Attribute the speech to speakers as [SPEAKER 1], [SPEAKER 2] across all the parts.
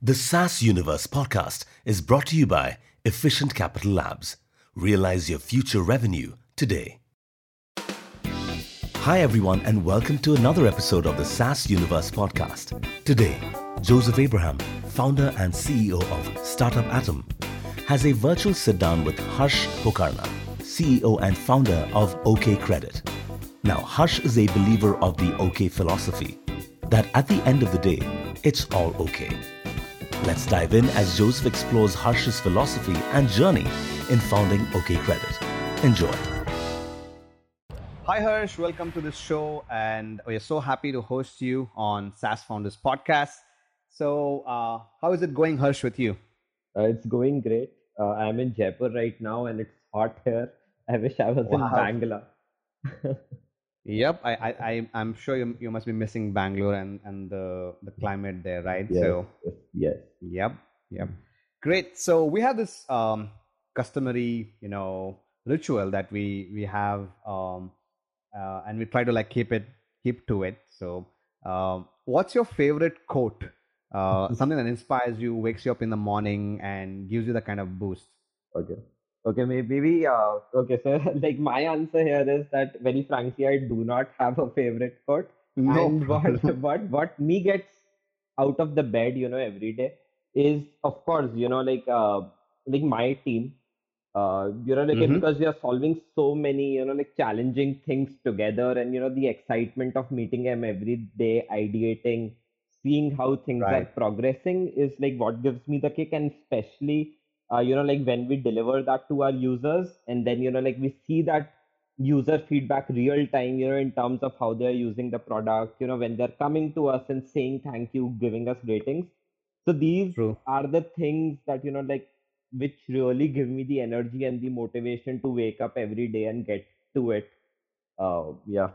[SPEAKER 1] The SaaS Universe podcast is brought to you by Efficient Capital Labs. Realize your future revenue today. Hi, everyone, and welcome to another episode of the SaaS Universe podcast. Today, Joseph Abraham, founder and CEO of Startup Atom, has a virtual sit down with Harsh Pokharna, CEO and founder of OK Credit. Now, Harsh is a believer of the OK philosophy that at the end of the day, it's all okay. Let's dive in as Joseph explores Harsh's philosophy and journey in founding OK Credit. Enjoy.
[SPEAKER 2] Hi, Harsh. Welcome to this show. And we're so happy to host you on SaaS Founders Podcast. So, uh, how is it going, Harsh, with you?
[SPEAKER 3] Uh, it's going great. Uh, I'm in Jaipur right now and it's hot here. I wish I was wow. in Bangalore.
[SPEAKER 2] Yep, I, I, I I'm sure you, you must be missing Bangalore and, and the the climate there, right?
[SPEAKER 3] Yes, so yes,
[SPEAKER 2] yep, yep. Great. So we have this um, customary, you know, ritual that we we have, um, uh, and we try to like keep it keep to it. So, um, what's your favorite quote? Uh, something that inspires you, wakes you up in the morning, and gives you the kind of boost.
[SPEAKER 3] Okay. Okay, maybe uh, okay. So, like my answer here is that very frankly, I do not have a favorite quote. No. And what what what me gets out of the bed, you know, every day is of course, you know, like uh, like my team. Uh, you know, like mm-hmm. because we are solving so many, you know, like challenging things together, and you know, the excitement of meeting them every day, ideating, seeing how things right. are progressing is like what gives me the kick, and especially uh, you know like when we deliver that to our users and then you know like we see that user feedback real time you know in terms of how they're using the product you know when they're coming to us and saying thank you giving us ratings so these True. are the things that you know like which really give me the energy and the motivation to wake up every day and get to it. Uh yeah.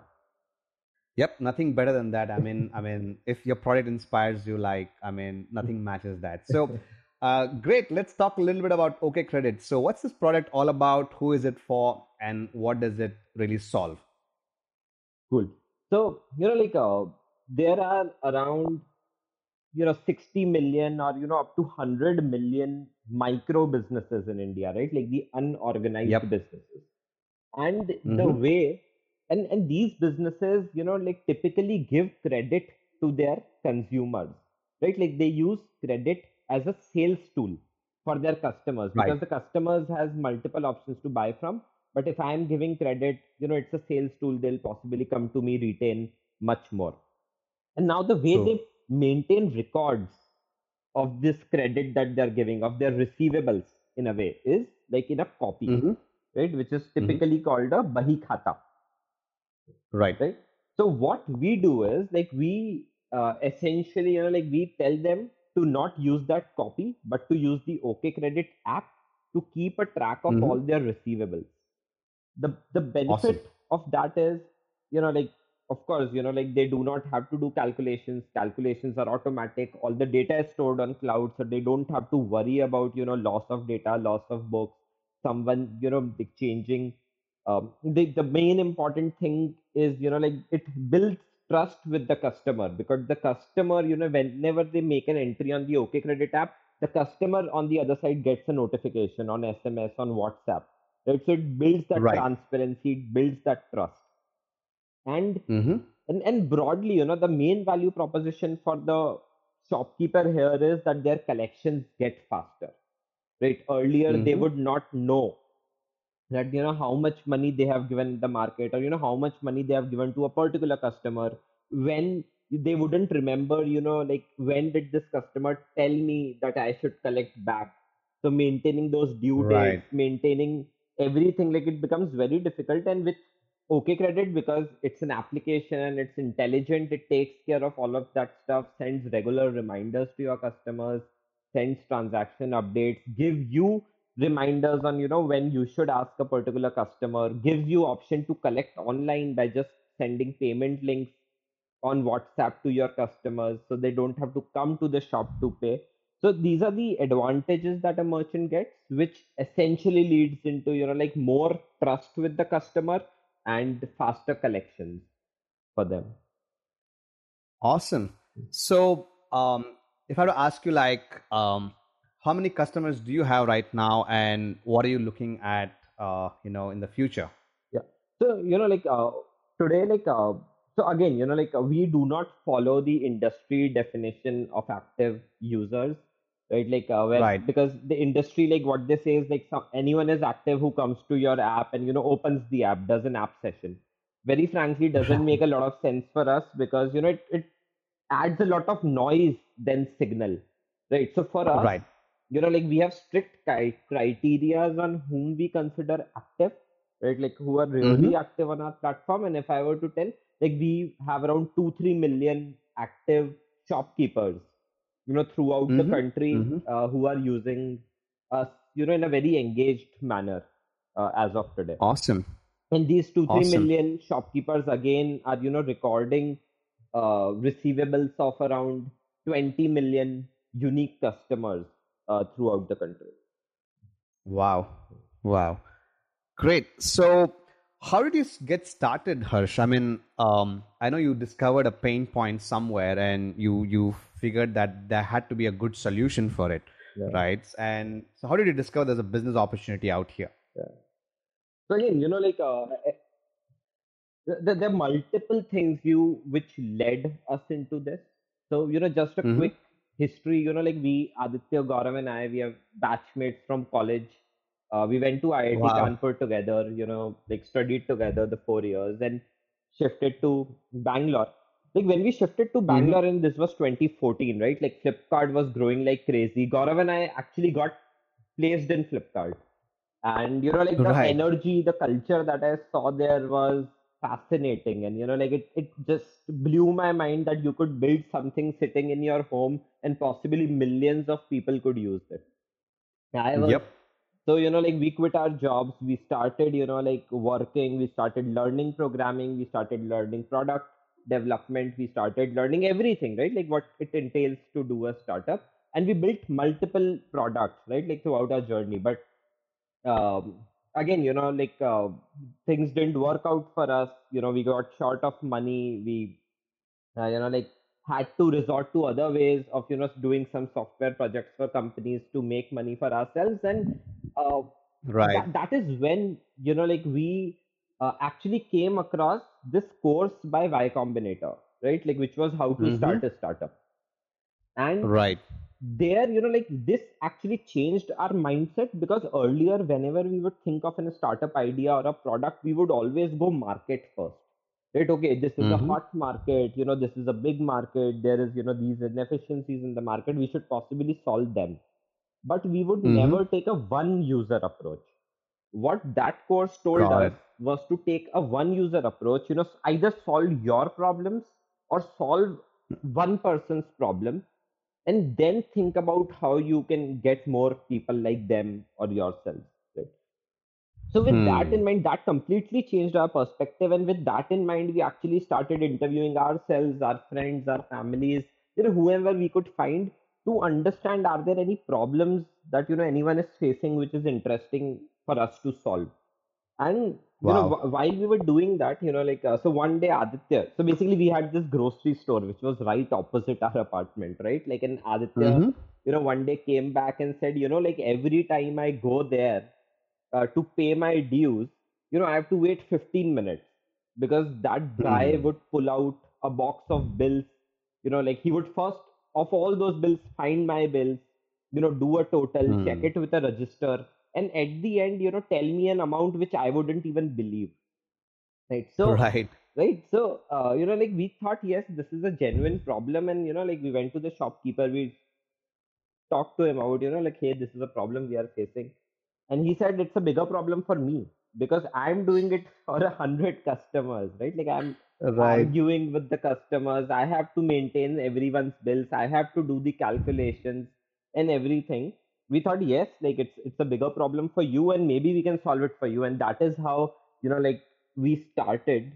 [SPEAKER 2] Yep nothing better than that. I mean i mean if your product inspires you like i mean nothing matches that. So Uh, great. Let's talk a little bit about OK Credit. So, what's this product all about? Who is it for? And what does it really solve?
[SPEAKER 3] Cool. So, you know, like uh, there are around, you know, 60 million or, you know, up to 100 million micro businesses in India, right? Like the unorganized yep. businesses. And mm-hmm. the way, and, and these businesses, you know, like typically give credit to their consumers, right? Like they use credit as a sales tool for their customers because right. the customers has multiple options to buy from but if i'm giving credit you know it's a sales tool they'll possibly come to me retain much more and now the way they maintain records of this credit that they're giving of their receivables in a way is like in a copy mm-hmm. right which is mm-hmm. typically mm-hmm. called a bahi khata
[SPEAKER 2] right
[SPEAKER 3] right so what we do is like we uh, essentially you know like we tell them to not use that copy, but to use the OK Credit app to keep a track of mm-hmm. all their receivables. The the benefit awesome. of that is, you know, like of course, you know, like they do not have to do calculations. Calculations are automatic. All the data is stored on cloud, so they don't have to worry about, you know, loss of data, loss of books, someone, you know, changing. Um, the the main important thing is, you know, like it builds trust with the customer because the customer, you know, whenever they make an entry on the OK Credit app, the customer on the other side gets a notification on SMS, on WhatsApp. Right? So it builds that right. transparency, it builds that trust. And, mm-hmm. and and broadly, you know, the main value proposition for the shopkeeper here is that their collections get faster. Right? Earlier mm-hmm. they would not know that you know how much money they have given the market or you know how much money they have given to a particular customer when they wouldn't remember you know like when did this customer tell me that i should collect back so maintaining those due right. dates maintaining everything like it becomes very difficult and with okay credit because it's an application and it's intelligent it takes care of all of that stuff sends regular reminders to your customers sends transaction updates give you reminders on you know when you should ask a particular customer gives you option to collect online by just sending payment links on whatsapp to your customers so they don't have to come to the shop to pay. So these are the advantages that a merchant gets which essentially leads into you know like more trust with the customer and faster collections for them.
[SPEAKER 2] Awesome. So um if I were to ask you, like, um, how many customers do you have right now, and what are you looking at, uh, you know, in the future?
[SPEAKER 3] Yeah. So you know, like uh, today, like uh, so again, you know, like uh, we do not follow the industry definition of active users, right? Like uh, where
[SPEAKER 2] Right.
[SPEAKER 3] because the industry, like what they say is like some, anyone is active who comes to your app and you know opens the app, does an app session. Very frankly, doesn't make a lot of sense for us because you know it, it adds a lot of noise than signal, right? So for us,
[SPEAKER 2] Right.
[SPEAKER 3] You know like we have strict cri- criterias on whom we consider active right like who are really
[SPEAKER 2] Mm-hmm.
[SPEAKER 3] active on our platform and if i were to tell like we have around 2 3 million active shopkeepers you know throughout the
[SPEAKER 2] Mm-hmm.
[SPEAKER 3] country
[SPEAKER 2] Mhm.
[SPEAKER 3] uh, who are using us you know in a very engaged manner uh, as of today
[SPEAKER 2] Awesome.
[SPEAKER 3] and these two three
[SPEAKER 2] Awesome.
[SPEAKER 3] million shopkeepers again are you know recording uh, receivables of around 20 million unique customers uh, throughout the country
[SPEAKER 2] Wow. Wow. Great. So, how did you get started, Harsh? I mean, um, I know you discovered a pain point somewhere, and you you figured that there had to be a good solution for it,
[SPEAKER 3] Yeah.
[SPEAKER 2] right? And so, how did you discover there's a business opportunity out here?
[SPEAKER 3] so again you know like uh, there, there are multiple things you which led us into this so you know just a
[SPEAKER 2] Mhm.
[SPEAKER 3] quick history you know like we aditya gaurav and i we have batchmates from college. Uh, we went to iit
[SPEAKER 2] Wow.
[SPEAKER 3] kanpur together you know like studied together the four years and shifted to bangalore. Like when we shifted to bangalore and this was 2014 right? Like flipkart was growing like crazy. Gaurav and i actually got placed in flipkart. And you know like the
[SPEAKER 2] Right.
[SPEAKER 3] energy the culture that i saw there was fascinating. And you know like it, it just blew my mind that you could build something sitting in your home and possibly millions of people could use it. I was
[SPEAKER 2] Yep.
[SPEAKER 3] so you know like we quit our jobs. We started you know like working. We started learning programming. We started learning product development. We started learning everything right? Like what it entails to do a startup. And we built multiple products right like throughout our journey. But um, again you know like uh, things didn't work out for us you know we got short of money we uh, you know like had to resort to other ways of you know doing some software projects for companies to make money for ourselves and uh,
[SPEAKER 2] Right.
[SPEAKER 3] that, that is when you know like we uh, actually came across this course by y combinator right like which was how to
[SPEAKER 2] Mhm.
[SPEAKER 3] start a startup and
[SPEAKER 2] Right.
[SPEAKER 3] There you know like this actually changed our mindset because earlier whenever we would think of a startup idea or a product we would always go market first. Right? Okay this is
[SPEAKER 2] Mhm.
[SPEAKER 3] a hot market you know this is a big market there is you know these inefficiencies in the market we should possibly solve them. But we would
[SPEAKER 2] Mhm.
[SPEAKER 3] never take a one user approach. What that course told
[SPEAKER 2] Got
[SPEAKER 3] us was to take a one user approach you know either solve your problems or solve one person's problem and then think about how you can get more people like them or yourself right so with that
[SPEAKER 2] Hmm.
[SPEAKER 3] in mind that completely changed our perspective and with that in mind we actually started interviewing ourselves our friends our families you know whoever we could find to understand are there any problems that you know anyone is facing which is interesting for us to solve and you know while we were doing that you know like uh, so one day aditya so basically we had this grocery store which was right opposite our apartment right like and aditya
[SPEAKER 2] Mhm.
[SPEAKER 3] you know one day came back and said you know like every time i go there uh, to pay my dues you know i have to wait 15 minutes because that guy
[SPEAKER 2] Hmm.
[SPEAKER 3] would pull out a box of bills you know like he would first of all those bills find my bills you know do a total check
[SPEAKER 2] Hmm.
[SPEAKER 3] it with a register and at the end you know tell me an amount which i wouldn't even believe right? So
[SPEAKER 2] Right.
[SPEAKER 3] right so uh, you know like we thought yes this is a genuine problem and you know like we went to the shopkeeper we talked to him about you know like hey this is a problem we are facing. And he said it's a bigger problem for me because i'm doing it for a hundred customers right? Like i'm
[SPEAKER 2] Right.
[SPEAKER 3] arguing with the customers. I have to maintain everyone's bills. I have to do the calculations and everything we thought yes like it's it's a bigger problem for you and maybe we can solve it for you and that is how you know like we started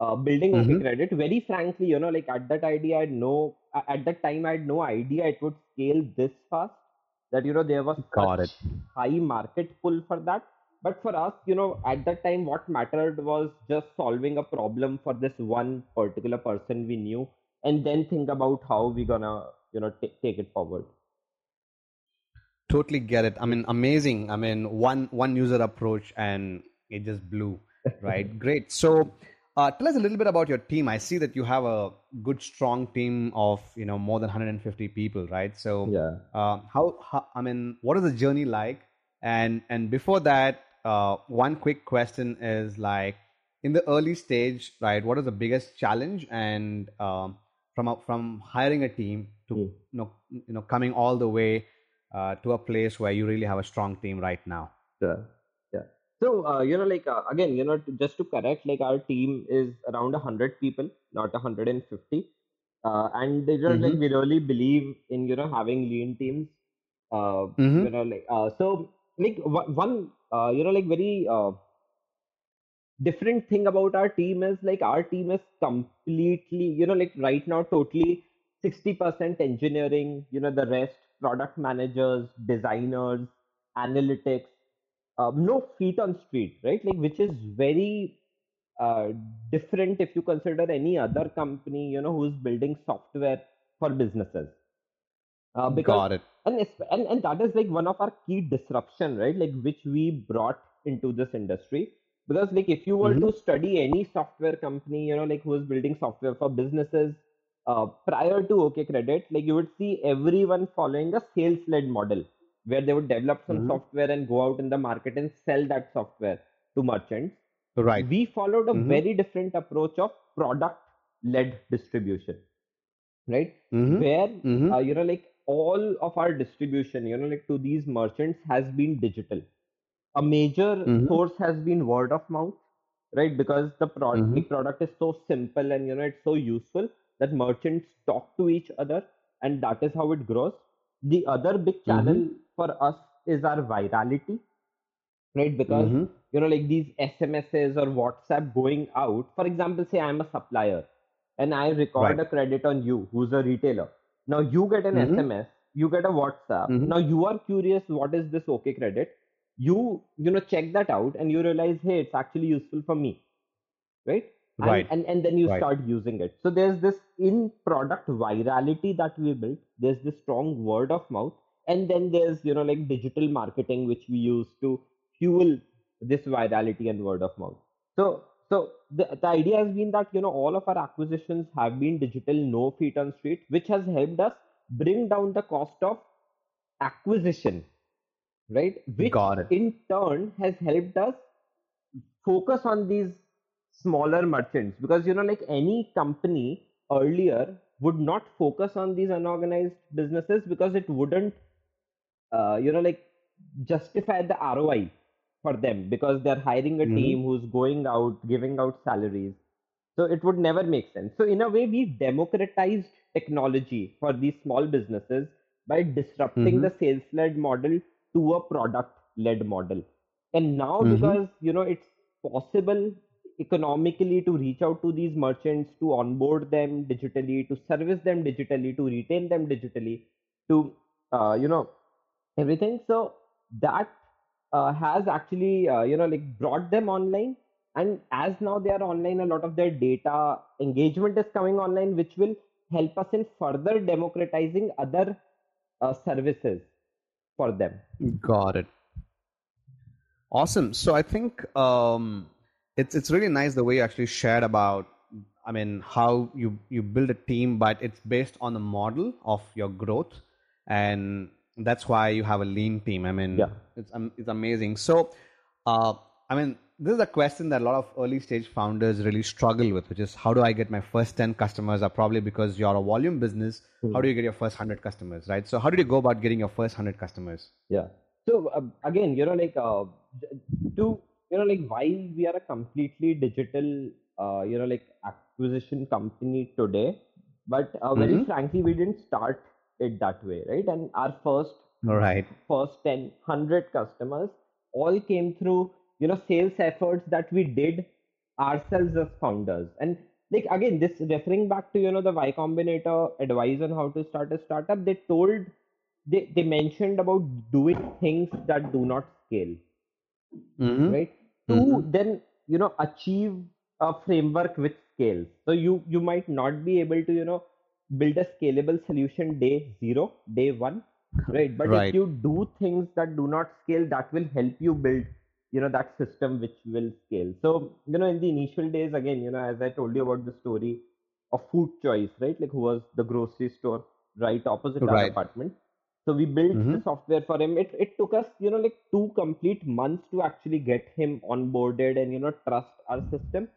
[SPEAKER 3] uh, building
[SPEAKER 2] Mhm.
[SPEAKER 3] Credit. Very frankly, you know, like at that idea, I had no at that time I had no idea it would scale this fast. That you know there was
[SPEAKER 2] Got
[SPEAKER 3] such high market pull for that. But for us, you know, at that time, what mattered was just solving a problem for this one particular person we knew, and then think about how we're gonna you know t- take it forward
[SPEAKER 2] totally get it. I mean amazing. I mean one one user approach and it just blew right? Great. So uh, tell us a little bit about your team. I see that you have a good strong team of you know more than 150 people right? So
[SPEAKER 3] yeah.
[SPEAKER 2] uh, how, how i mean what is the journey like? And and before that uh, one quick question is like in the early stage right what is the biggest challenge? And um, from a, from hiring a team to
[SPEAKER 3] Mm.
[SPEAKER 2] you know you know coming all the way uh, to a place where you really have a strong team right now
[SPEAKER 3] Sure. Yeah. So, uh, you know, like, uh, again, you know, to, just to correct, like, our team is around 100 people, not 150. Uh, and they just, like,
[SPEAKER 2] Mhm.
[SPEAKER 3] we really believe in, you know, having lean teams. Uh,
[SPEAKER 2] Mhm.
[SPEAKER 3] you know, like, uh, so, like, one, one, uh, you know, like, very, uh, different thing about our team is like our team is completely you know like right now totally 60% engineering you know the rest product managers designers analytics um, no feet on street right? Like which is very uh, different if you consider any other company you know who's building software for businesses. Uh, because
[SPEAKER 2] got it.
[SPEAKER 3] and, and and that is like one of our key disruption right? Like which we brought into this industry. Because like if you were
[SPEAKER 2] Mhm.
[SPEAKER 3] to study any software company you know like who is building software for businesses uh, prior to okay credit like you would see everyone following a sales led model where they would develop some
[SPEAKER 2] Mhm.
[SPEAKER 3] software and go out in the market and sell that software to merchants
[SPEAKER 2] right
[SPEAKER 3] we followed a
[SPEAKER 2] Mhm.
[SPEAKER 3] very different approach of product led distribution right
[SPEAKER 2] Mhm.
[SPEAKER 3] where
[SPEAKER 2] Mhm.
[SPEAKER 3] uh, you know like all of our distribution you know like to these merchants has been digital a major
[SPEAKER 2] Mhm.
[SPEAKER 3] source has been word of mouth right because the product
[SPEAKER 2] Mhm.
[SPEAKER 3] the product is so simple and you know it's so useful that merchants talk to each other and that is how it grows the other big channel for us is our virality right because
[SPEAKER 2] Mhm.
[SPEAKER 3] you know like these smss or whatsapp going out for example say i'm a supplier and i record
[SPEAKER 2] Right.
[SPEAKER 3] a credit on you who's a retailer now you get an
[SPEAKER 2] Mhm.
[SPEAKER 3] sms you get a whatsapp
[SPEAKER 2] Mhm.
[SPEAKER 3] now you are curious what is this okay credit you you know check that out and you realize hey it's actually useful for me right and,
[SPEAKER 2] Right.
[SPEAKER 3] and and then you
[SPEAKER 2] Right.
[SPEAKER 3] start using it so there's this in product virality that we built there's this strong word of mouth and then there's you know like digital marketing which we use to fuel this virality and word of mouth so so the, the idea has been that you know all of our acquisitions have been digital no feet on street which has helped us bring down the cost of acquisition right which
[SPEAKER 2] Got it.
[SPEAKER 3] in turn has helped us focus on these smaller merchants because you know like any company earlier would not focus on these unorganized businesses because it wouldn't uh, you know like justify the roi for them because they're hiring a
[SPEAKER 2] Mhm.
[SPEAKER 3] team who's going out giving out salaries so it would never make sense so in a way we democratized technology for these small businesses by disrupting
[SPEAKER 2] Mhm.
[SPEAKER 3] the sales led model to a product led model and now
[SPEAKER 2] Mhm.
[SPEAKER 3] because you know it's possible economically to reach out to these merchants to onboard them digitally to service them digitally to retain them digitally to uh, you know everything so that uh, has actually uh, you know like brought them online and as now they are online a lot of their data engagement is coming online which will help us in further democratizing other uh, services for them
[SPEAKER 2] Got it. Awesome. So I think um, it's it's really nice the way you actually shared about. I mean, how you you build a team, but it's based on the model of your growth, and that's why you have a lean team. I mean,
[SPEAKER 3] Yeah.
[SPEAKER 2] it's um, it's amazing. So, uh, I mean, this is a question that a lot of early stage founders really struggle with, which is how do I get my first ten customers? Are probably because you're a volume business. How do you get your first hundred customers, right? So, how did you go about getting your first hundred customers?
[SPEAKER 3] Yeah. So uh, again, you know, like uh, to you know, like while we are a completely digital, uh, you know, like acquisition company today, but uh, very
[SPEAKER 2] Mhm.
[SPEAKER 3] frankly, we didn't start it that way, right? And our first
[SPEAKER 2] All right.
[SPEAKER 3] first 10 100 customers all came through you know sales efforts that we did ourselves as founders and like again this referring back to you know the y combinator advice on how to start a startup they told they, they mentioned about doing things that do not scale
[SPEAKER 2] Mhm.
[SPEAKER 3] right to
[SPEAKER 2] Mhm.
[SPEAKER 3] then you know achieve a framework with scale so you you might not be able to you know build a scalable solution day zero, day one, right? But
[SPEAKER 2] Right.
[SPEAKER 3] if you do things that do not scale, that will help you build, you know, that system which will scale. So, you know, in the initial days, again, you know, as I told you about the story of food choice, right? Like who was the grocery store right opposite our apartment. So we built the
[SPEAKER 2] Mhm.
[SPEAKER 3] software for him. It it took us, you know, like two complete months to actually get him onboarded and you know trust our system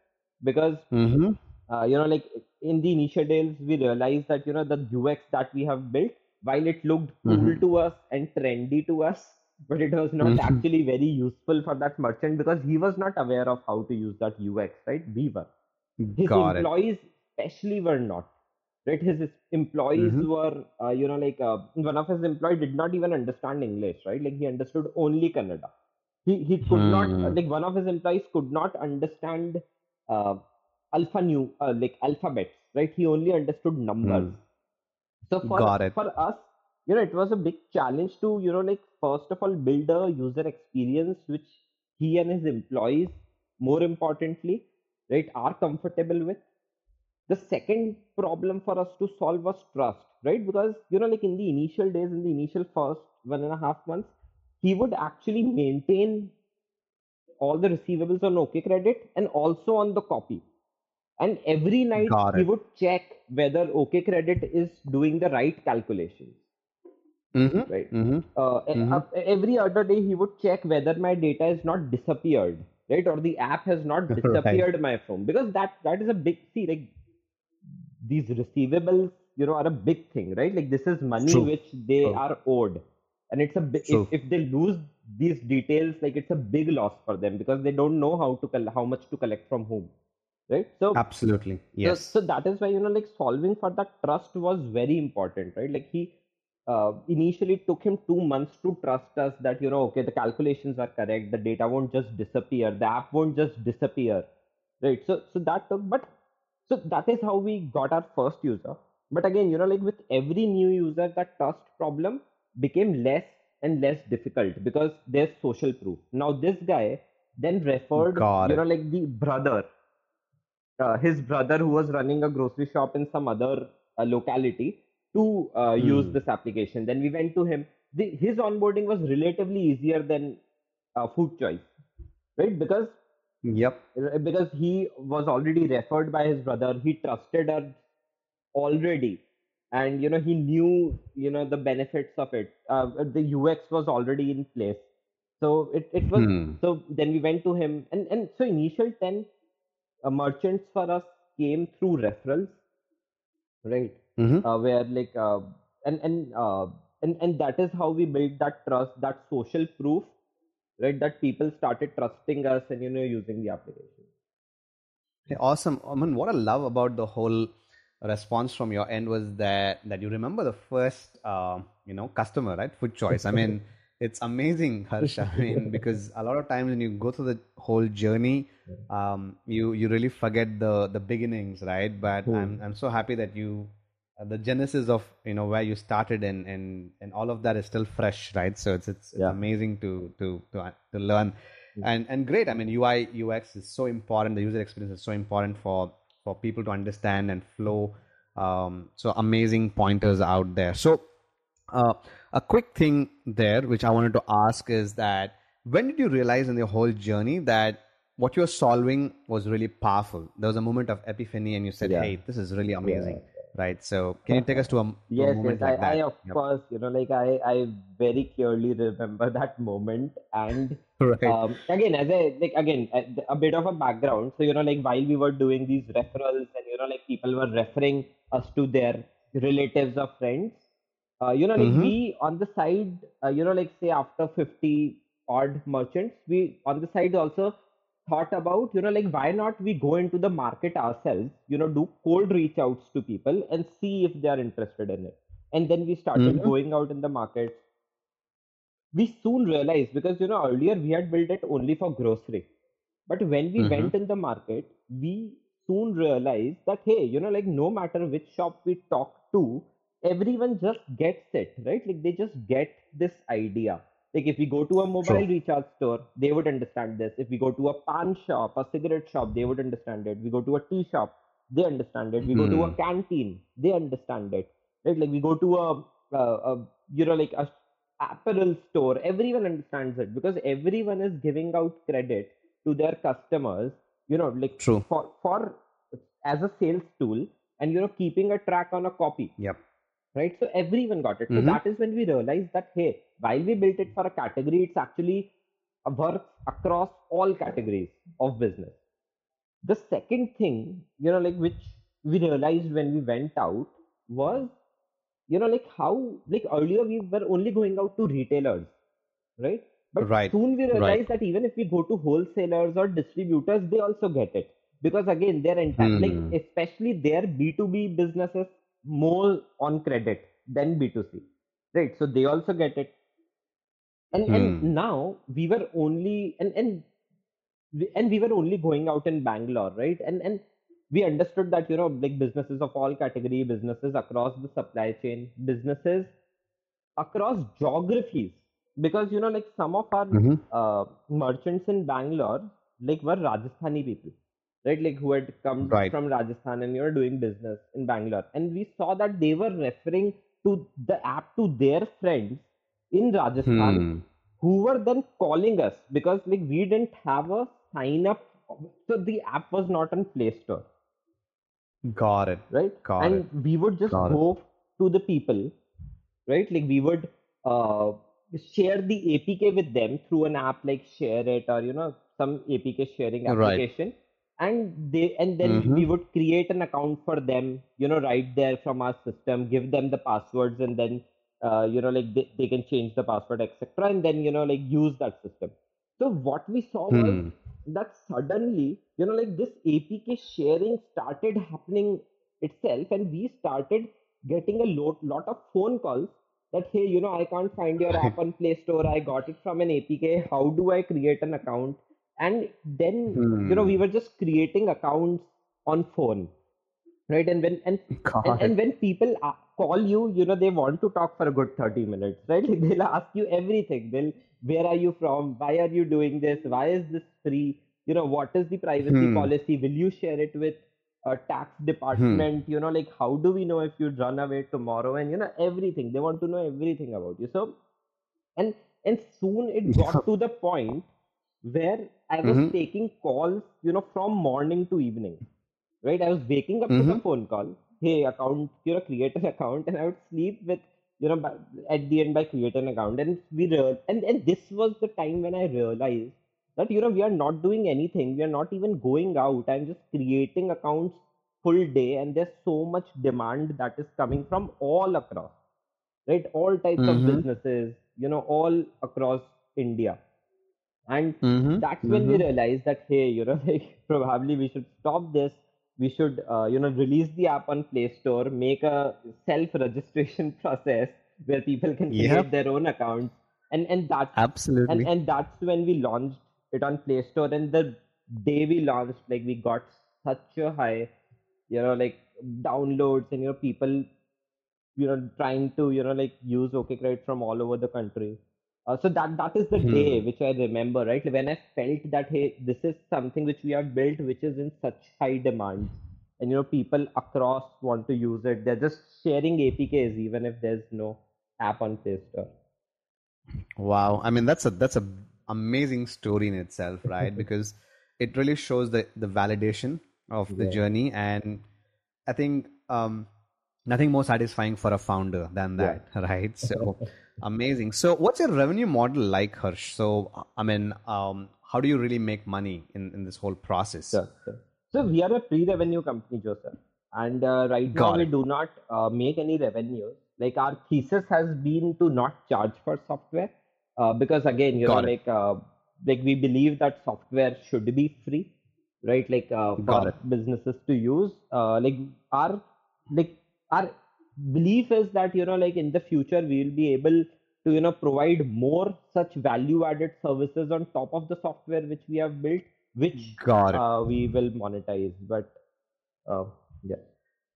[SPEAKER 3] because
[SPEAKER 2] Mm-hmm.
[SPEAKER 3] uh, you know like in the initial days we realized that you know the UX that we have built while it looked cool
[SPEAKER 2] Mhm.
[SPEAKER 3] to us and trendy to us but it was not
[SPEAKER 2] Mhm.
[SPEAKER 3] actually very useful for that merchant because he was not aware of how to use that UX right we were his
[SPEAKER 2] Got it.
[SPEAKER 3] employees especially were not right? His employees
[SPEAKER 2] Mhm.
[SPEAKER 3] were uh, you know like uh, one of his employees did not even understand english right? Like he understood only kannada. He he could not
[SPEAKER 2] Hmm.
[SPEAKER 3] like one of his employees could not understand uh, alpha new uh, like alphabets right? He only understood numbers.
[SPEAKER 2] Hmm.
[SPEAKER 3] so for for us you know it was a big challenge to you know like first of all build a user experience which he and his employees more importantly right are comfortable with the second problem for us to solve was trust right because you know like in the initial days in the initial first one and a half months he would actually maintain all the receivables on okay credit and also on the copy and every night
[SPEAKER 2] Got
[SPEAKER 3] he
[SPEAKER 2] it.
[SPEAKER 3] would check whether okay credit is doing the right calculations
[SPEAKER 2] Mm-hmm.
[SPEAKER 3] right
[SPEAKER 2] Mm-hmm.
[SPEAKER 3] uh, uh, every other day he would check whether my data is not disappeared right or the app has not
[SPEAKER 2] Right.
[SPEAKER 3] disappeared my phone because that that is a big see like these receivables you know are a big thing right like this is money
[SPEAKER 2] True.
[SPEAKER 3] which they
[SPEAKER 2] True.
[SPEAKER 3] are owed and it's a if, if they lose these details like it's a big loss for them because they don't know how to col- how much to collect from whom right so
[SPEAKER 2] Absolutely.
[SPEAKER 3] so,
[SPEAKER 2] Yes.
[SPEAKER 3] so that is why you know like solving for that trust was very important right like he uh, initially took him two months to trust us that you know okay the calculations are correct the data won't just disappear the app won't just disappear right so so that took but so that is how we got our first user. But again you know like with every new user that trust problem became less and less difficult because there's social proof. Now this guy then referred you know like the brother uh, his brother who was running a grocery shop in some other uh, locality to uh, use
[SPEAKER 2] Hmm.
[SPEAKER 3] this application. Then we went to him. The, his onboarding was relatively easier than uh, food choice right? Because
[SPEAKER 2] Yep.
[SPEAKER 3] because he was already referred by his brother he trusted us already and you know he knew you know the benefits of it uh, the ux was already in place so it, it was
[SPEAKER 2] Hmm.
[SPEAKER 3] so then we went to him and and so initial 10 uh, merchants for us came through referrals right
[SPEAKER 2] Mm-hmm.
[SPEAKER 3] uh, where like uh, and and uh, and and that is how we built that trust that social proof right that people started trusting us and you know using the application
[SPEAKER 2] awesome. I mean, what I love about the whole response from your end was that that you remember the first, uh, you know, customer, right? Food choice. I mean, it's amazing, Harsh. I mean, because a lot of times when you go through the whole journey, um, you you really forget the the beginnings, right? But
[SPEAKER 3] Hmm.
[SPEAKER 2] I'm I'm so happy that you the genesis of you know where you started and and and all of that is still fresh, right? So it's it's, it's
[SPEAKER 3] Yeah.
[SPEAKER 2] amazing to to to uh, to learn. And and great i mean ui ux is so important. The user experience is so important for for people to understand and flow um, so amazing pointers out there. So uh, a quick thing there which i wanted to ask is that when did you realize in your whole journey that what you're solving was really powerful? There was a moment of epiphany and you said
[SPEAKER 3] Yeah.
[SPEAKER 2] hey this is really amazing right so can you take us to a, to a
[SPEAKER 3] yes
[SPEAKER 2] moment
[SPEAKER 3] yes
[SPEAKER 2] like
[SPEAKER 3] I, I of
[SPEAKER 2] Yep.
[SPEAKER 3] course you know like i i very clearly remember that moment and
[SPEAKER 2] right
[SPEAKER 3] um, again as a like again a, a bit of a background so you know like while we were doing these referrals and you know like people were referring us to their relatives or friends uh, you know like
[SPEAKER 2] Mhm.
[SPEAKER 3] we on the side uh, you know like say after 50 odd merchants we on the side also thought about you know like why not we go into the market ourselves you know do cold reach outs to people and see if they are interested in it. And then we started
[SPEAKER 2] Mhm.
[SPEAKER 3] going out in the market. We soon realized because you know earlier we had built it only for grocery. But when we
[SPEAKER 2] Mhm.
[SPEAKER 3] went in the market we soon realized that hey you know like no matter which shop we talk to everyone just gets it right? Like they just get this idea like if we go to a mobile
[SPEAKER 2] True.
[SPEAKER 3] recharge store they would understand this if we go to a pan shop a cigarette shop they would understand it we go to a tea shop they understand it. We go to a
[SPEAKER 2] Hmm.
[SPEAKER 3] canteen, they understand it. Right? Like we go to a, a, a you know like a apparel store, everyone understands it because everyone is giving out credit to their customers. You know, like
[SPEAKER 2] True.
[SPEAKER 3] for for as a sales tool, and you know keeping a track on a copy
[SPEAKER 2] Yep.
[SPEAKER 3] Right? So everyone got it. So
[SPEAKER 2] Mhm.
[SPEAKER 3] that is when we realized that hey, while we built it for a category, it's actually works across all categories of business. The second thing, you know, like which we realized when we went out was, you know, like how like earlier we were only going out to retailers, right? But
[SPEAKER 2] Right,
[SPEAKER 3] soon we
[SPEAKER 2] right.
[SPEAKER 3] realized that even if we go to wholesalers or distributors, they also get it because again, they're entire
[SPEAKER 2] Hmm.
[SPEAKER 3] like especially their B two B businesses more on credit than B two C, right? So they also get it, and
[SPEAKER 2] Hmm.
[SPEAKER 3] and now we were only and and we- and we were only going out in Bangalore, right? And and we understood that you know like businesses of all category, businesses across the supply chain, businesses across geographies, because you know like some of our
[SPEAKER 2] Mhm.
[SPEAKER 3] uh, merchants in Bangalore like were Rajasthani people, right? Like who had come
[SPEAKER 2] Right.
[SPEAKER 3] from Rajasthan and you know doing business in Bangalore, and we saw that they were referring to the app to their friends in Rajasthan
[SPEAKER 2] Hmm.
[SPEAKER 3] who were then calling us because like we didn't have a sign up so the app was not on play store
[SPEAKER 2] Got it.
[SPEAKER 3] right
[SPEAKER 2] Got
[SPEAKER 3] and
[SPEAKER 2] it.
[SPEAKER 3] we would just
[SPEAKER 2] Got it.
[SPEAKER 3] go to the people right like we would uh, share the apk with them through an app like share it or you know some apk sharing application. Right. And they and then
[SPEAKER 2] Mhm.
[SPEAKER 3] we would create an account for them you know right there from our system give them the passwords and then uh, you know like they, they can change the password etc and then you know like use that system so what we saw was
[SPEAKER 2] Hmm.
[SPEAKER 3] that suddenly you know like this apk sharing started happening itself and we started getting a lot, lot of phone calls that hey you know i can't find your app on play store i got it from an apk how do i create an account and then you know
[SPEAKER 2] Hmm.
[SPEAKER 3] we were just creating accounts on phone right? And when and and, and when people call you you know they want to talk for a good 30 minutes right? Like they'll ask you everything. They'll where are you from? Why are you doing this? Why is this free? You know what is the privacy
[SPEAKER 2] Hmm.
[SPEAKER 3] policy? Will you share it with a tax department? You know like how do we know if you'd run away tomorrow? And you know everything. They want to know everything about you. So and and soon it got to the point where i was
[SPEAKER 2] Mhm.
[SPEAKER 3] taking calls you know from morning to evening right? I was waking up to the phone call. Hey account you know create an account and i would sleep with you know by, at the end by create an account. And we real and and this was the time when i realized that you know we are not doing anything. We are not even going out. I'm just creating accounts full day and there's so much demand that is coming from all across right? All types of
[SPEAKER 2] Mhm.
[SPEAKER 3] businesses you know all across india and
[SPEAKER 2] Mhm.
[SPEAKER 3] that's when we
[SPEAKER 2] Mhm.
[SPEAKER 3] realized that hey you know like probably we should stop this we should uh, you know release the app on play store make a self registration process where people can create
[SPEAKER 2] Yep.
[SPEAKER 3] their own accounts and and that's
[SPEAKER 2] Absolutely.
[SPEAKER 3] and and that's when we launched it on play store and the day we launched like we got such a high you know like downloads and you know people you know trying to you know like use okay credit from all over the country uh, so that that is the day
[SPEAKER 2] Hmm.
[SPEAKER 3] which i remember right when i felt that hey this is something which we have built which is in such high demand and you know people across want to use it they're just sharing apks even if there's no app on play store
[SPEAKER 2] Wow. I mean, that's a that's a amazing story in itself, right? because it really shows the the validation of the
[SPEAKER 3] Yeah.
[SPEAKER 2] journey, and I think um, nothing more satisfying for a founder than
[SPEAKER 3] Yeah.
[SPEAKER 2] that, right? So amazing. So, what's your revenue model like, Harsh? So, I mean, um, how do you really make money in in this whole process?
[SPEAKER 3] Sure, sure. So we are a pre-revenue company, Joseph, and uh, right now
[SPEAKER 2] Got
[SPEAKER 3] we do not uh, make any revenues. Like our thesis has been to not charge for software, uh, because again, you
[SPEAKER 2] Got
[SPEAKER 3] know,
[SPEAKER 2] it.
[SPEAKER 3] like uh, like we believe that software should be free, right? Like uh, for businesses to use. Uh, like our like our belief is that you know, like in the future we will be able to you know provide more such value-added services on top of the software which we have built, which uh, we will monetize. But uh, yeah,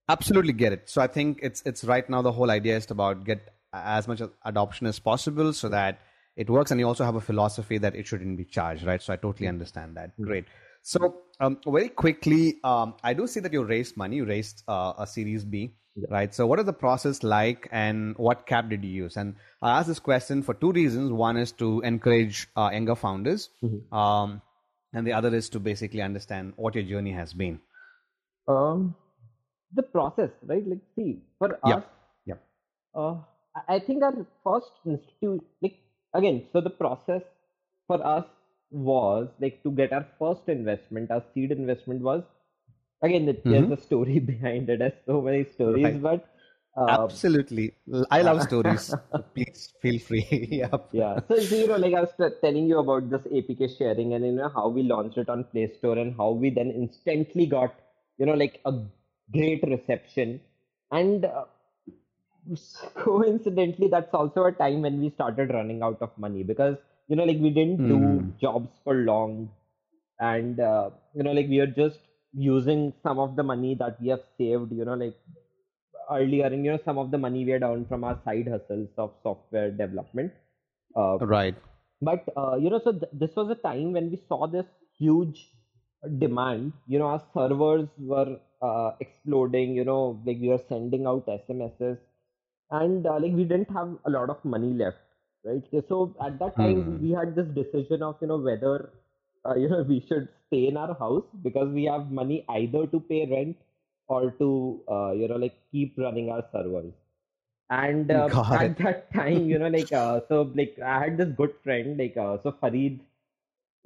[SPEAKER 2] Absolutely get it. So I think it's it's right now the whole idea is about get as much adoption as possible so that it works, and you also have a philosophy that it shouldn't be charged, right? So I totally understand that. Great. So, um, very quickly, um, I do see that you raised money. You raised uh, a Series B. right? So, what is the process like, and what cap did you use? And I ask this question for two reasons. One is to encourage uh, younger founders, mm-hmm. um, and the other is to basically understand what your journey has been.
[SPEAKER 3] Um, the process, right? Like, see, for
[SPEAKER 2] yeah.
[SPEAKER 3] us,
[SPEAKER 2] yeah.
[SPEAKER 3] Uh, I think our first institute, like again, so the process for us was like to get our first investment, our seed investment was again mm-hmm. there's a story behind it. There's so many stories, right. but
[SPEAKER 2] uh, absolutely, I love stories. Please feel free.
[SPEAKER 3] yeah, yeah. So, so, you know, like I was telling you about this APK sharing and you know how we launched it on Play Store and how we then instantly got you know like a great reception and. Uh, coincidentally that's also a time when we started running out of money because you know like we didn't mm. do hmm. jobs for long and uh, you know like we are just using some of the money that we have saved you know like earlier and you know some of the money we had earned from our side hustles of software development.
[SPEAKER 2] Uh, right.
[SPEAKER 3] but uh, you know so th- this was a time when we saw this huge demand. You know our servers were uh, exploding you know like we were sending out smss and uh, like we didn't have a lot of money left right? So at that time hmm. we had this decision of you know whether uh, you know we should stay in our house because we have money either to pay rent or to uh, you know like keep running our servers and uh, at that time you know like uh, so like i had this good friend like uh, so farid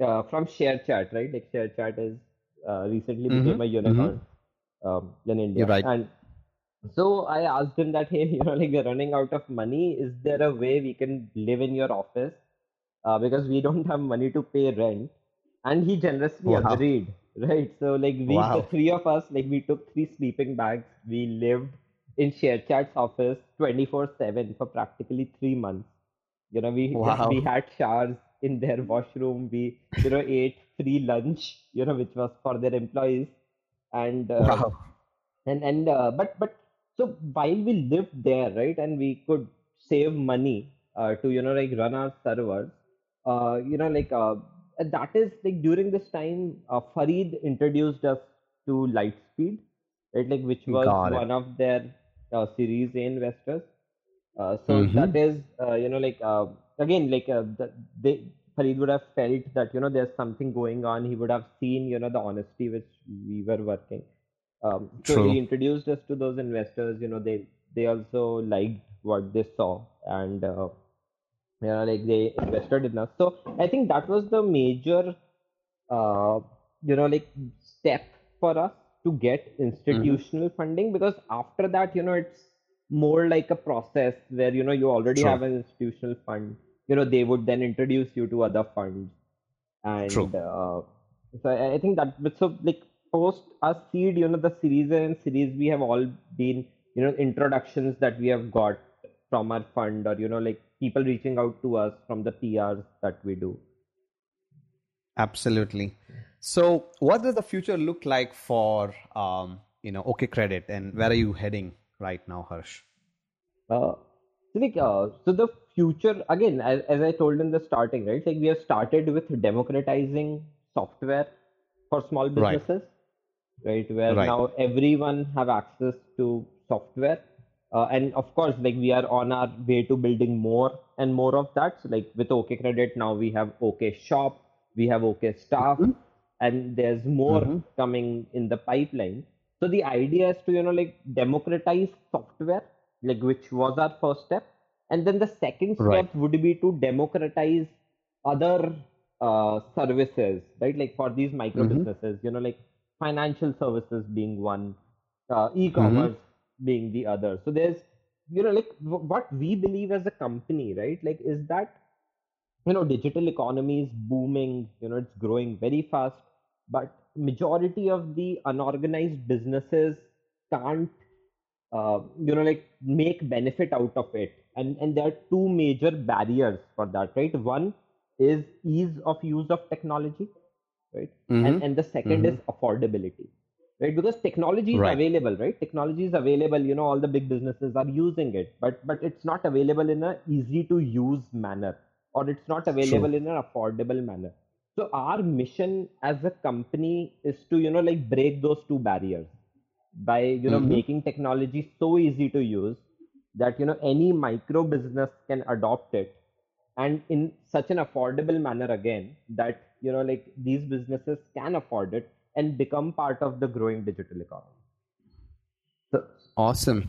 [SPEAKER 3] uh, from ShareChat right like ShareChat is uh, recently mm-hmm. became a unicorn mm-hmm. um, in india
[SPEAKER 2] You're right.
[SPEAKER 3] and so I asked him that, hey, you know, like we're running out of money. Is there a way we can live in your office? Uh, because we don't have money to pay rent. And he generously wow. agreed, right? So like we, wow. the three of us, like we took three sleeping bags. We lived in ShareChat's office 24/7 for practically three months. You know, we wow. we had showers in their washroom. We you know ate free lunch. You know, which was for their employees. And uh, wow. and and uh, but but so while we lived there right and we could save money uh, to you know like run our servers uh, you know like uh, that is like during this time uh, farid introduced us to lightspeed right like which was one of their uh, series a investors uh, so mm-hmm. that is uh, you know like uh, again like uh, the, they farid would have felt that you know there's something going on he would have seen you know the honesty which we were working um, so True. he introduced us to those investors. You know, they they also liked what they saw, and uh, you know, like they invested in us. So I think that was the major, uh, you know, like step for us to get institutional mm-hmm. funding because after that, you know, it's more like a process where you know you already True. have an institutional fund. You know, they would then introduce you to other funds, and uh, so I think that. But so like post our seed, you know, the series and series we have all been, you know, introductions that we have got from our fund or, you know, like people reaching out to us from the PRs that we do.
[SPEAKER 2] Absolutely. So, what does the future look like for, um, you know, OK Credit and where are you heading right now, Harsh?
[SPEAKER 3] Uh, so, uh, so the future, again, as, as I told in the starting, right? Like, we have started with democratizing software for small businesses. Right right where right. now everyone have access to software uh, and of course like we are on our way to building more and more of that so like with ok credit now we have ok shop we have ok staff mm-hmm. and there's more mm-hmm. coming in the pipeline so the idea is to you know like democratize software like which was our first step and then the second step right. would be to democratize other uh, services right like for these micro mm-hmm. businesses you know like financial services being one, uh, e-commerce mm-hmm. Being the other. So there's, you know, like w- what we believe as a company, right? Like, is that, you know, digital economy is booming, you know, it's growing very fast, but majority of the unorganized businesses can't, uh, you know, like make benefit out of it. And, and there are two major barriers for that, right? One is ease of use of technology right mm-hmm. and and the 2nd mm-hmm. is affordability right because technology is right. available right technology is available you know all the big businesses are using it but but it's not available in a easy to use manner or it's not available True. in an affordable manner so our mission as a company is to you know like break those two barriers by you know
[SPEAKER 2] Mhm.
[SPEAKER 3] making technology so easy to use that you know any micro business can adopt it and in such an affordable manner again that you know like these businesses can afford it and become part of the growing digital economy so
[SPEAKER 2] Awesome.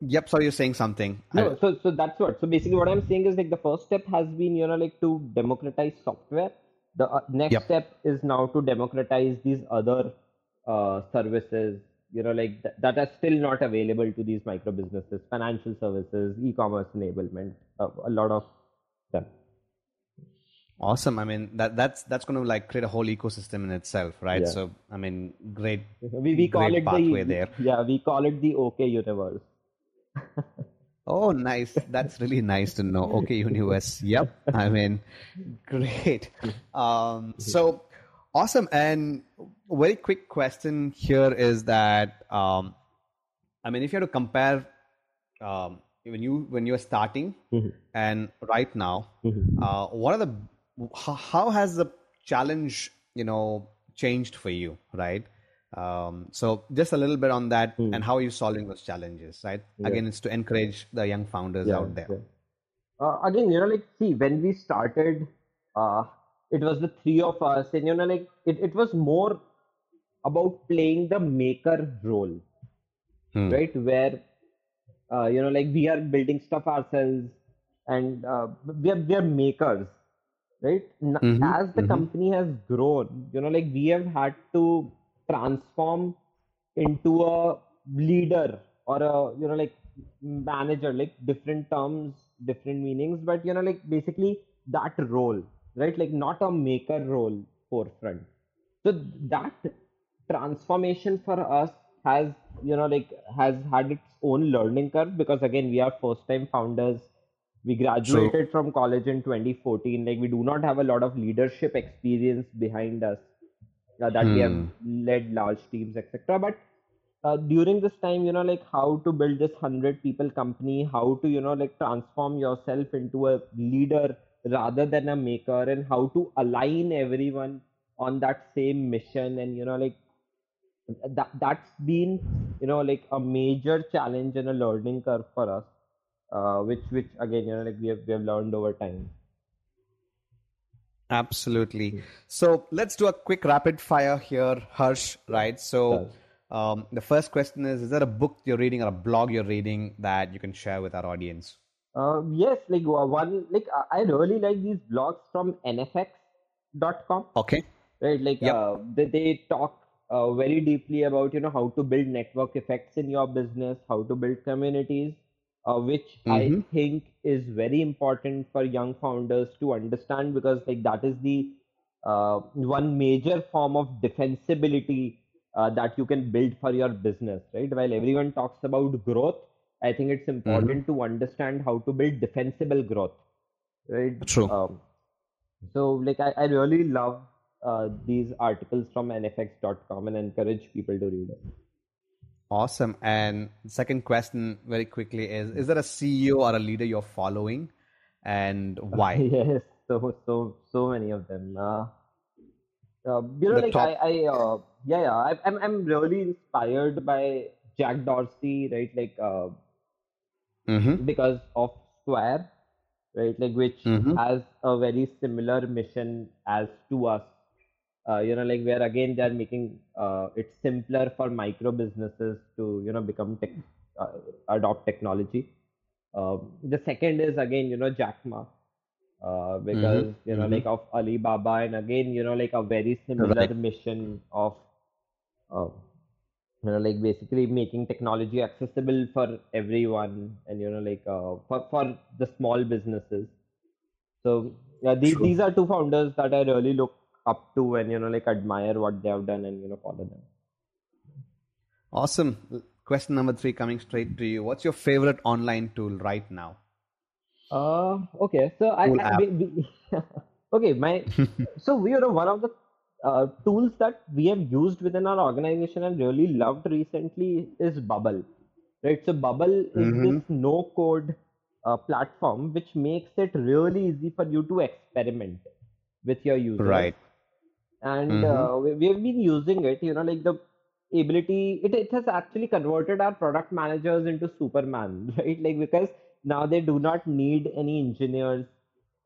[SPEAKER 2] Yep. So you're saying something. I-
[SPEAKER 3] no so so that's what so basically what i'm saying is like the first step has been you know like to democratize software the uh, next
[SPEAKER 2] Yep.
[SPEAKER 3] step is now to democratize these other uh, services you know like th- that are still not available to these micro businesses financial services e-commerce enablement uh, a lot of them
[SPEAKER 2] Awesome. I mean that that's that's going to like create a whole ecosystem in itself, right?
[SPEAKER 3] Yeah.
[SPEAKER 2] So I mean, great.
[SPEAKER 3] we, we call
[SPEAKER 2] Great
[SPEAKER 3] it
[SPEAKER 2] pathway
[SPEAKER 3] the
[SPEAKER 2] there.
[SPEAKER 3] yeah we call it the okay universe
[SPEAKER 2] Oh, nice. That's really nice to know. Okay, universe. Yep. I mean, great. Um, so awesome. And a very quick question here is that um, I mean, if you had to compare um, when you when you were starting
[SPEAKER 3] Mhm.
[SPEAKER 2] and right now,
[SPEAKER 3] Mhm.
[SPEAKER 2] uh, what are the how, how has the challenge you know changed for you, right? Um, so just a little bit on that
[SPEAKER 3] Hmm.
[SPEAKER 2] and how are you solving those challenges, right?
[SPEAKER 3] Yeah.
[SPEAKER 2] Again, it's to encourage the young founders
[SPEAKER 3] Yeah,
[SPEAKER 2] out there.
[SPEAKER 3] yeah. Uh, again, you know, like, see, when we started, uh, it was the three of us, and you know, like, it, it was more about playing the maker role,
[SPEAKER 2] Hmm.
[SPEAKER 3] right? Where, uh, you know, like, we are building stuff ourselves, and uh, we are we are makers, right?
[SPEAKER 2] Mhm,
[SPEAKER 3] As the
[SPEAKER 2] mhm.
[SPEAKER 3] company has grown, you know, like, we have had to transform into a leader or a you know like manager like different terms different meanings but you know like basically that role right like not a maker role forefront so that transformation for us has you know like has had its own learning curve because again we are first time founders we graduated from college in 2014 like we do not have a lot of leadership experience behind us uh, that we have
[SPEAKER 2] Hmm.
[SPEAKER 3] led large teams etc but uh, during this time you know like how to build this 100 people company how to you know like transform yourself into a leader rather than a maker and how to align everyone on that same mission and you know like that that's been you know like a major challenge and a learning curve for us uh, which which again you know like we have we have learned over time
[SPEAKER 2] Absolutely. So let's do a quick rapid fire here, Harsh. Right. So um, the first question is: Is there a book you're reading or a blog you're reading that you can share with our audience?
[SPEAKER 3] Uh, yes, like uh, one, like I I really like these blogs from nfx.com,
[SPEAKER 2] Okay.
[SPEAKER 3] right? Like
[SPEAKER 2] Yep.
[SPEAKER 3] uh, they, they talk uh, very deeply about you know how to build network effects in your business, how to build communities, uh, which I
[SPEAKER 2] Mhm.
[SPEAKER 3] think is very important for young founders to understand because like that is the uh, one major form of defensibility uh, that you can build for your business, right? While everyone talks about growth, I think it's important to understand how to build defensible growth, right?
[SPEAKER 2] True.
[SPEAKER 3] Um, so, like, I, I really love uh, these articles from nfx.com and encourage people to read it.
[SPEAKER 2] Awesome. And second question, very quickly, is: Is there a CEO or a leader you're following, and why?
[SPEAKER 3] yes, so so so many of them. Uh, uh, you know,
[SPEAKER 2] The
[SPEAKER 3] like
[SPEAKER 2] top-
[SPEAKER 3] I, I uh, yeah, yeah, I, I'm I'm really inspired by Jack Dorsey, right? Like uh,
[SPEAKER 2] Mm-hmm.
[SPEAKER 3] because of Square, right? Like which
[SPEAKER 2] Mhm.
[SPEAKER 3] has a very similar mission as to us. Uh, you know, like where again they are making uh, it simpler for micro businesses to you know become tech, uh, adopt technology. Um, the second is again you know Jack Ma, uh, because
[SPEAKER 2] Mhm,
[SPEAKER 3] you know
[SPEAKER 2] mhm.
[SPEAKER 3] like of Alibaba and again you know like a very similar
[SPEAKER 2] Right.
[SPEAKER 3] mission of uh, you know like basically making technology accessible for everyone and you know like uh, for for the small businesses so yeah these,
[SPEAKER 2] True.
[SPEAKER 3] these are two founders that i really look up to and you know like admire what they have done and you know follow them
[SPEAKER 2] Awesome. Question number three, coming straight to you. What's your favorite online tool right now?
[SPEAKER 3] uh okay so i,
[SPEAKER 2] Cool
[SPEAKER 3] I
[SPEAKER 2] app.
[SPEAKER 3] we, we, okay my so we are one of the uh, tools that we have used within our organization and really loved recently is bubble right so bubble is
[SPEAKER 2] Mhm.
[SPEAKER 3] this no code uh, platform which makes it really easy for you to experiment with your users
[SPEAKER 2] Right.
[SPEAKER 3] And
[SPEAKER 2] Mhm.
[SPEAKER 3] uh, we, we have been using it you know like the ability it, it has actually converted our product managers into superman right? Like because now they do not need any engineers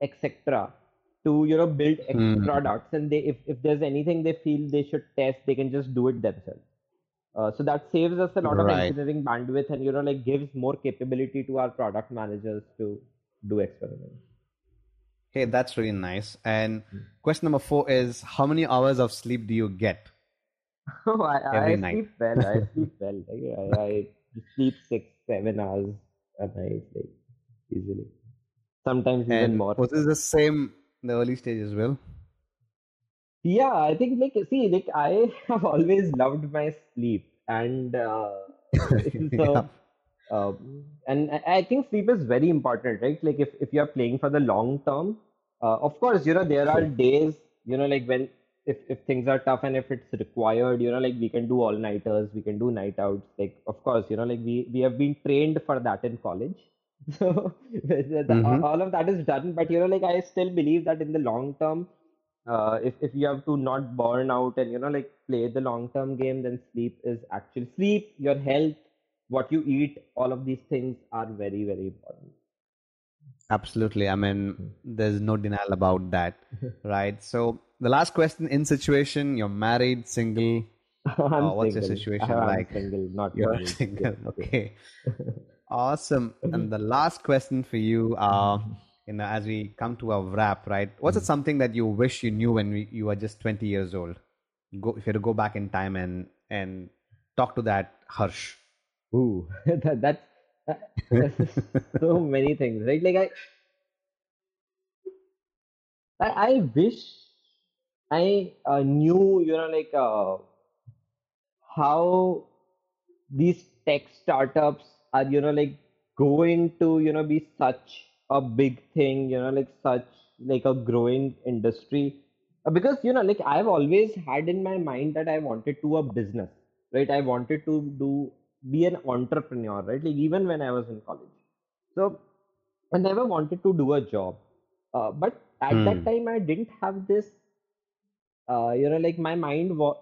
[SPEAKER 3] etc to you know build X
[SPEAKER 2] Hmm.
[SPEAKER 3] products. And they if, if there's anything they feel they should test they can just do it themselves. Uh, so that saves us a lot of engineering bandwidth and you know like gives more capability to our product managers to do experiments
[SPEAKER 2] Hey, that's really nice. And
[SPEAKER 3] Hmm.
[SPEAKER 2] question number four is how many hours of sleep do you get?
[SPEAKER 3] Oh, I, I
[SPEAKER 2] night.
[SPEAKER 3] sleep well. I sleep well. I, I sleep six, seven hours a night, like easily. Sometimes even
[SPEAKER 2] And
[SPEAKER 3] more.
[SPEAKER 2] was this the same in the early stage as well?
[SPEAKER 3] Yeah, I think like see, like I have always loved my sleep, and uh, so um, and I I think sleep is very important, right? Like if if you are playing for the long term, uh, of course, you know there are days, you know, like when if if things are tough and if it's required, you know, like we can do all nighters, we can do night outs. Like of course, you know, like we we have been trained for that in college. So
[SPEAKER 2] Mhm.
[SPEAKER 3] all of that is done, but you know, like I still believe that in the long term, uh, if if you have to not burn out and you know like play the long term game, then sleep is actually sleep, your health, what you eat, all of these things are very very important.
[SPEAKER 2] Absolutely. I
[SPEAKER 3] Hmm.
[SPEAKER 2] mean, there's no denial about that, right? So the last question in situation, you're married, single, Oh, what's your situation
[SPEAKER 3] I'm
[SPEAKER 2] like?
[SPEAKER 3] single, not
[SPEAKER 2] you're
[SPEAKER 3] married.
[SPEAKER 2] single. Okay. Awesome. And the last question for you, uh, you know, as we come to a wrap, right? What's
[SPEAKER 3] Hmm.
[SPEAKER 2] it something that you wish you knew when we, you were just 20 years old? Go, if you had to go back in time and and talk to that Harsh.
[SPEAKER 3] Ooh, that, that's so many things, right? Like I, I, I wish I uh, knew, you know, like uh, how these tech startups are, you know, like going to, you know, be such a big thing, you know, like such like a growing industry. Uh, Because, you know, like I've always had in my mind that I wanted to a business, right? I wanted to do be an entrepreneur, right? Like even when I was in college. So I never wanted to do a job. Uh, but at
[SPEAKER 2] Hmm.
[SPEAKER 3] that time, I didn't have this, uh, you know, like my mind was,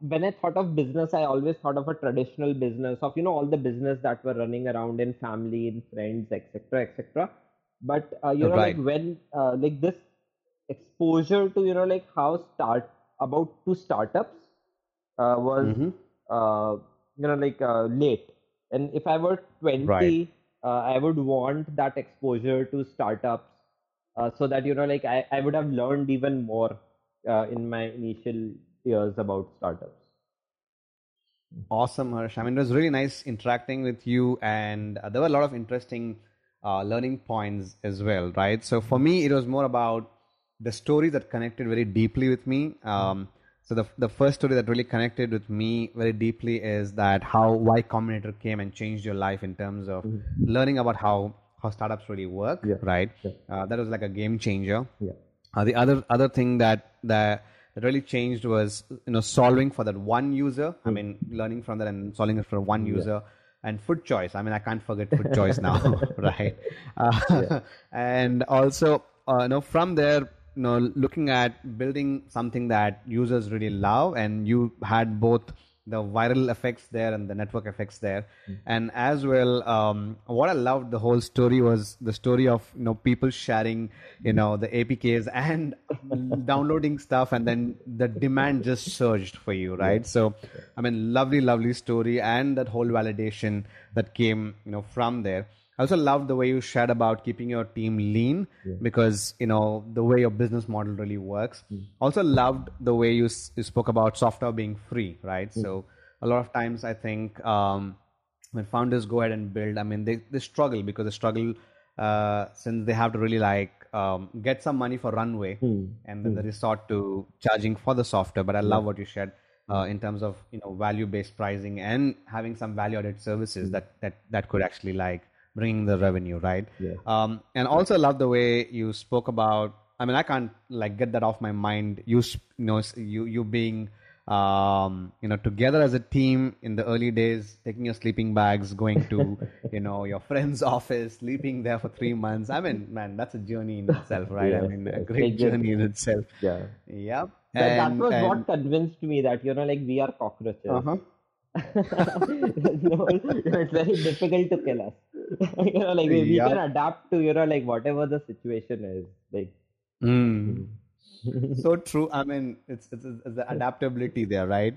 [SPEAKER 3] when I thought of business, I always thought of a traditional business of, you know, all the business that were running around in family, in friends, etc., etc. But, uh, you know,
[SPEAKER 2] Right.
[SPEAKER 3] like when, uh, like this exposure to, you know, like how start about to startups uh, was
[SPEAKER 2] Mhm.
[SPEAKER 3] You know like uh, late and if i were 20
[SPEAKER 2] Right.
[SPEAKER 3] uh, i would want that exposure to startups uh, so that you know like i, I would have learned even more uh, in my initial years about startups
[SPEAKER 2] Awesome, Harsh. I mean, it was really nice interacting with you, and uh, there were a lot of interesting uh, learning points as well, right? So for me, it was more about the stories that connected very deeply with me. Um, so the the first story that really connected with me very deeply is that how Y Combinator came and changed your life in terms of learning about how how startups really work,
[SPEAKER 3] Yeah.
[SPEAKER 2] right?
[SPEAKER 3] Yeah.
[SPEAKER 2] Uh, that was like a game changer.
[SPEAKER 3] yeah
[SPEAKER 2] Uh, the other other thing that that that really changed was you know solving for that one user. I mean, learning from that and solving it for one user. And food choice. I mean, I can't forget food choice now, right? Uh, And also, uh, you know, from there, you know, looking at building something that users really love, and you had both the viral effects there and the network effects there. And as well um, what i loved the whole story was the story of you know people sharing you know the apks and downloading stuff and then the demand just surged for you right? So i mean lovely lovely story and that whole validation that came you know from there I also loved the way you shared about keeping your team lean because you know the way your business model really works. Also loved the way you, you spoke about software being free, right? So a lot of times I think um, when founders go ahead and build, I mean they, they struggle because they struggle uh, since they have to really like um, get some money for runway and then they resort to charging for the software. But I love what you shared uh, in terms of you know value based pricing and having some value added services that that that could actually like bringing the revenue right
[SPEAKER 3] Yeah.
[SPEAKER 2] um and also love the way you spoke about i mean i can't like get that off my mind you you know you you being um, you know, together as a team in the early days, taking your sleeping bags, going to, you know, your friend's office, sleeping there for three months. I mean, man, that's a journey in itself, right?
[SPEAKER 3] Yes,
[SPEAKER 2] I mean, a great
[SPEAKER 3] Like
[SPEAKER 2] journey in itself.
[SPEAKER 3] Yeah.
[SPEAKER 2] Yep.
[SPEAKER 3] That, that was
[SPEAKER 2] and-
[SPEAKER 3] what convinced me that, you know, like we are cockroaches.
[SPEAKER 2] Uh-huh.
[SPEAKER 3] no, it's very difficult to kill us. you know, like we, we
[SPEAKER 2] Yeah.
[SPEAKER 3] can adapt to, you know, like whatever the situation is. Like,
[SPEAKER 2] Mm. so true. I mean, it's, it's it's the adaptability there, right?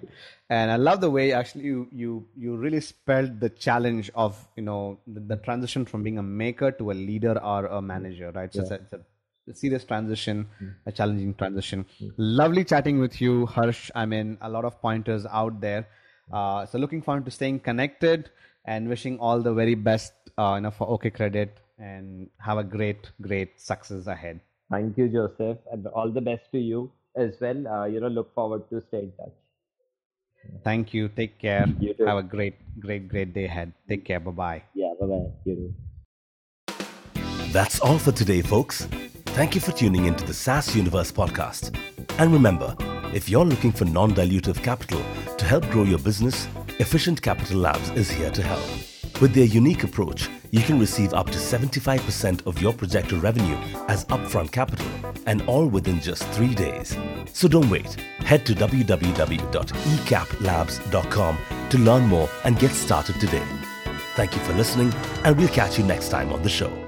[SPEAKER 2] And I love the way actually you you you really spelled the challenge of you know the, the transition from being a maker to a leader or a manager, right? So it's, a, it's a serious transition, a challenging transition. Lovely chatting with you, Harsh. I mean, a lot of pointers out there. Uh, so looking forward to staying connected and wishing all the very best, uh, you know, for OkCredit and have a great, great success ahead.
[SPEAKER 3] thank you, Joseph, and all the best to you as well. Uh, you know, look forward to stay in touch.
[SPEAKER 2] Thank you. Take care.
[SPEAKER 3] You too.
[SPEAKER 2] Have a great, great, great day ahead. Take care. Bye bye.
[SPEAKER 3] Yeah, bye bye. You too.
[SPEAKER 1] That's all for today, folks. Thank you for tuning into the SaaS Universe podcast. And remember, if you're looking for non dilutive capital to help grow your business, Efficient Capital Labs is here to help. With their unique approach, you can receive up to 75% of your projected revenue as upfront capital, and all within just three days. So don't wait. Head to www.ecaplabs.com to learn more and get started today. Thank you for listening, and we'll catch you next time on the show.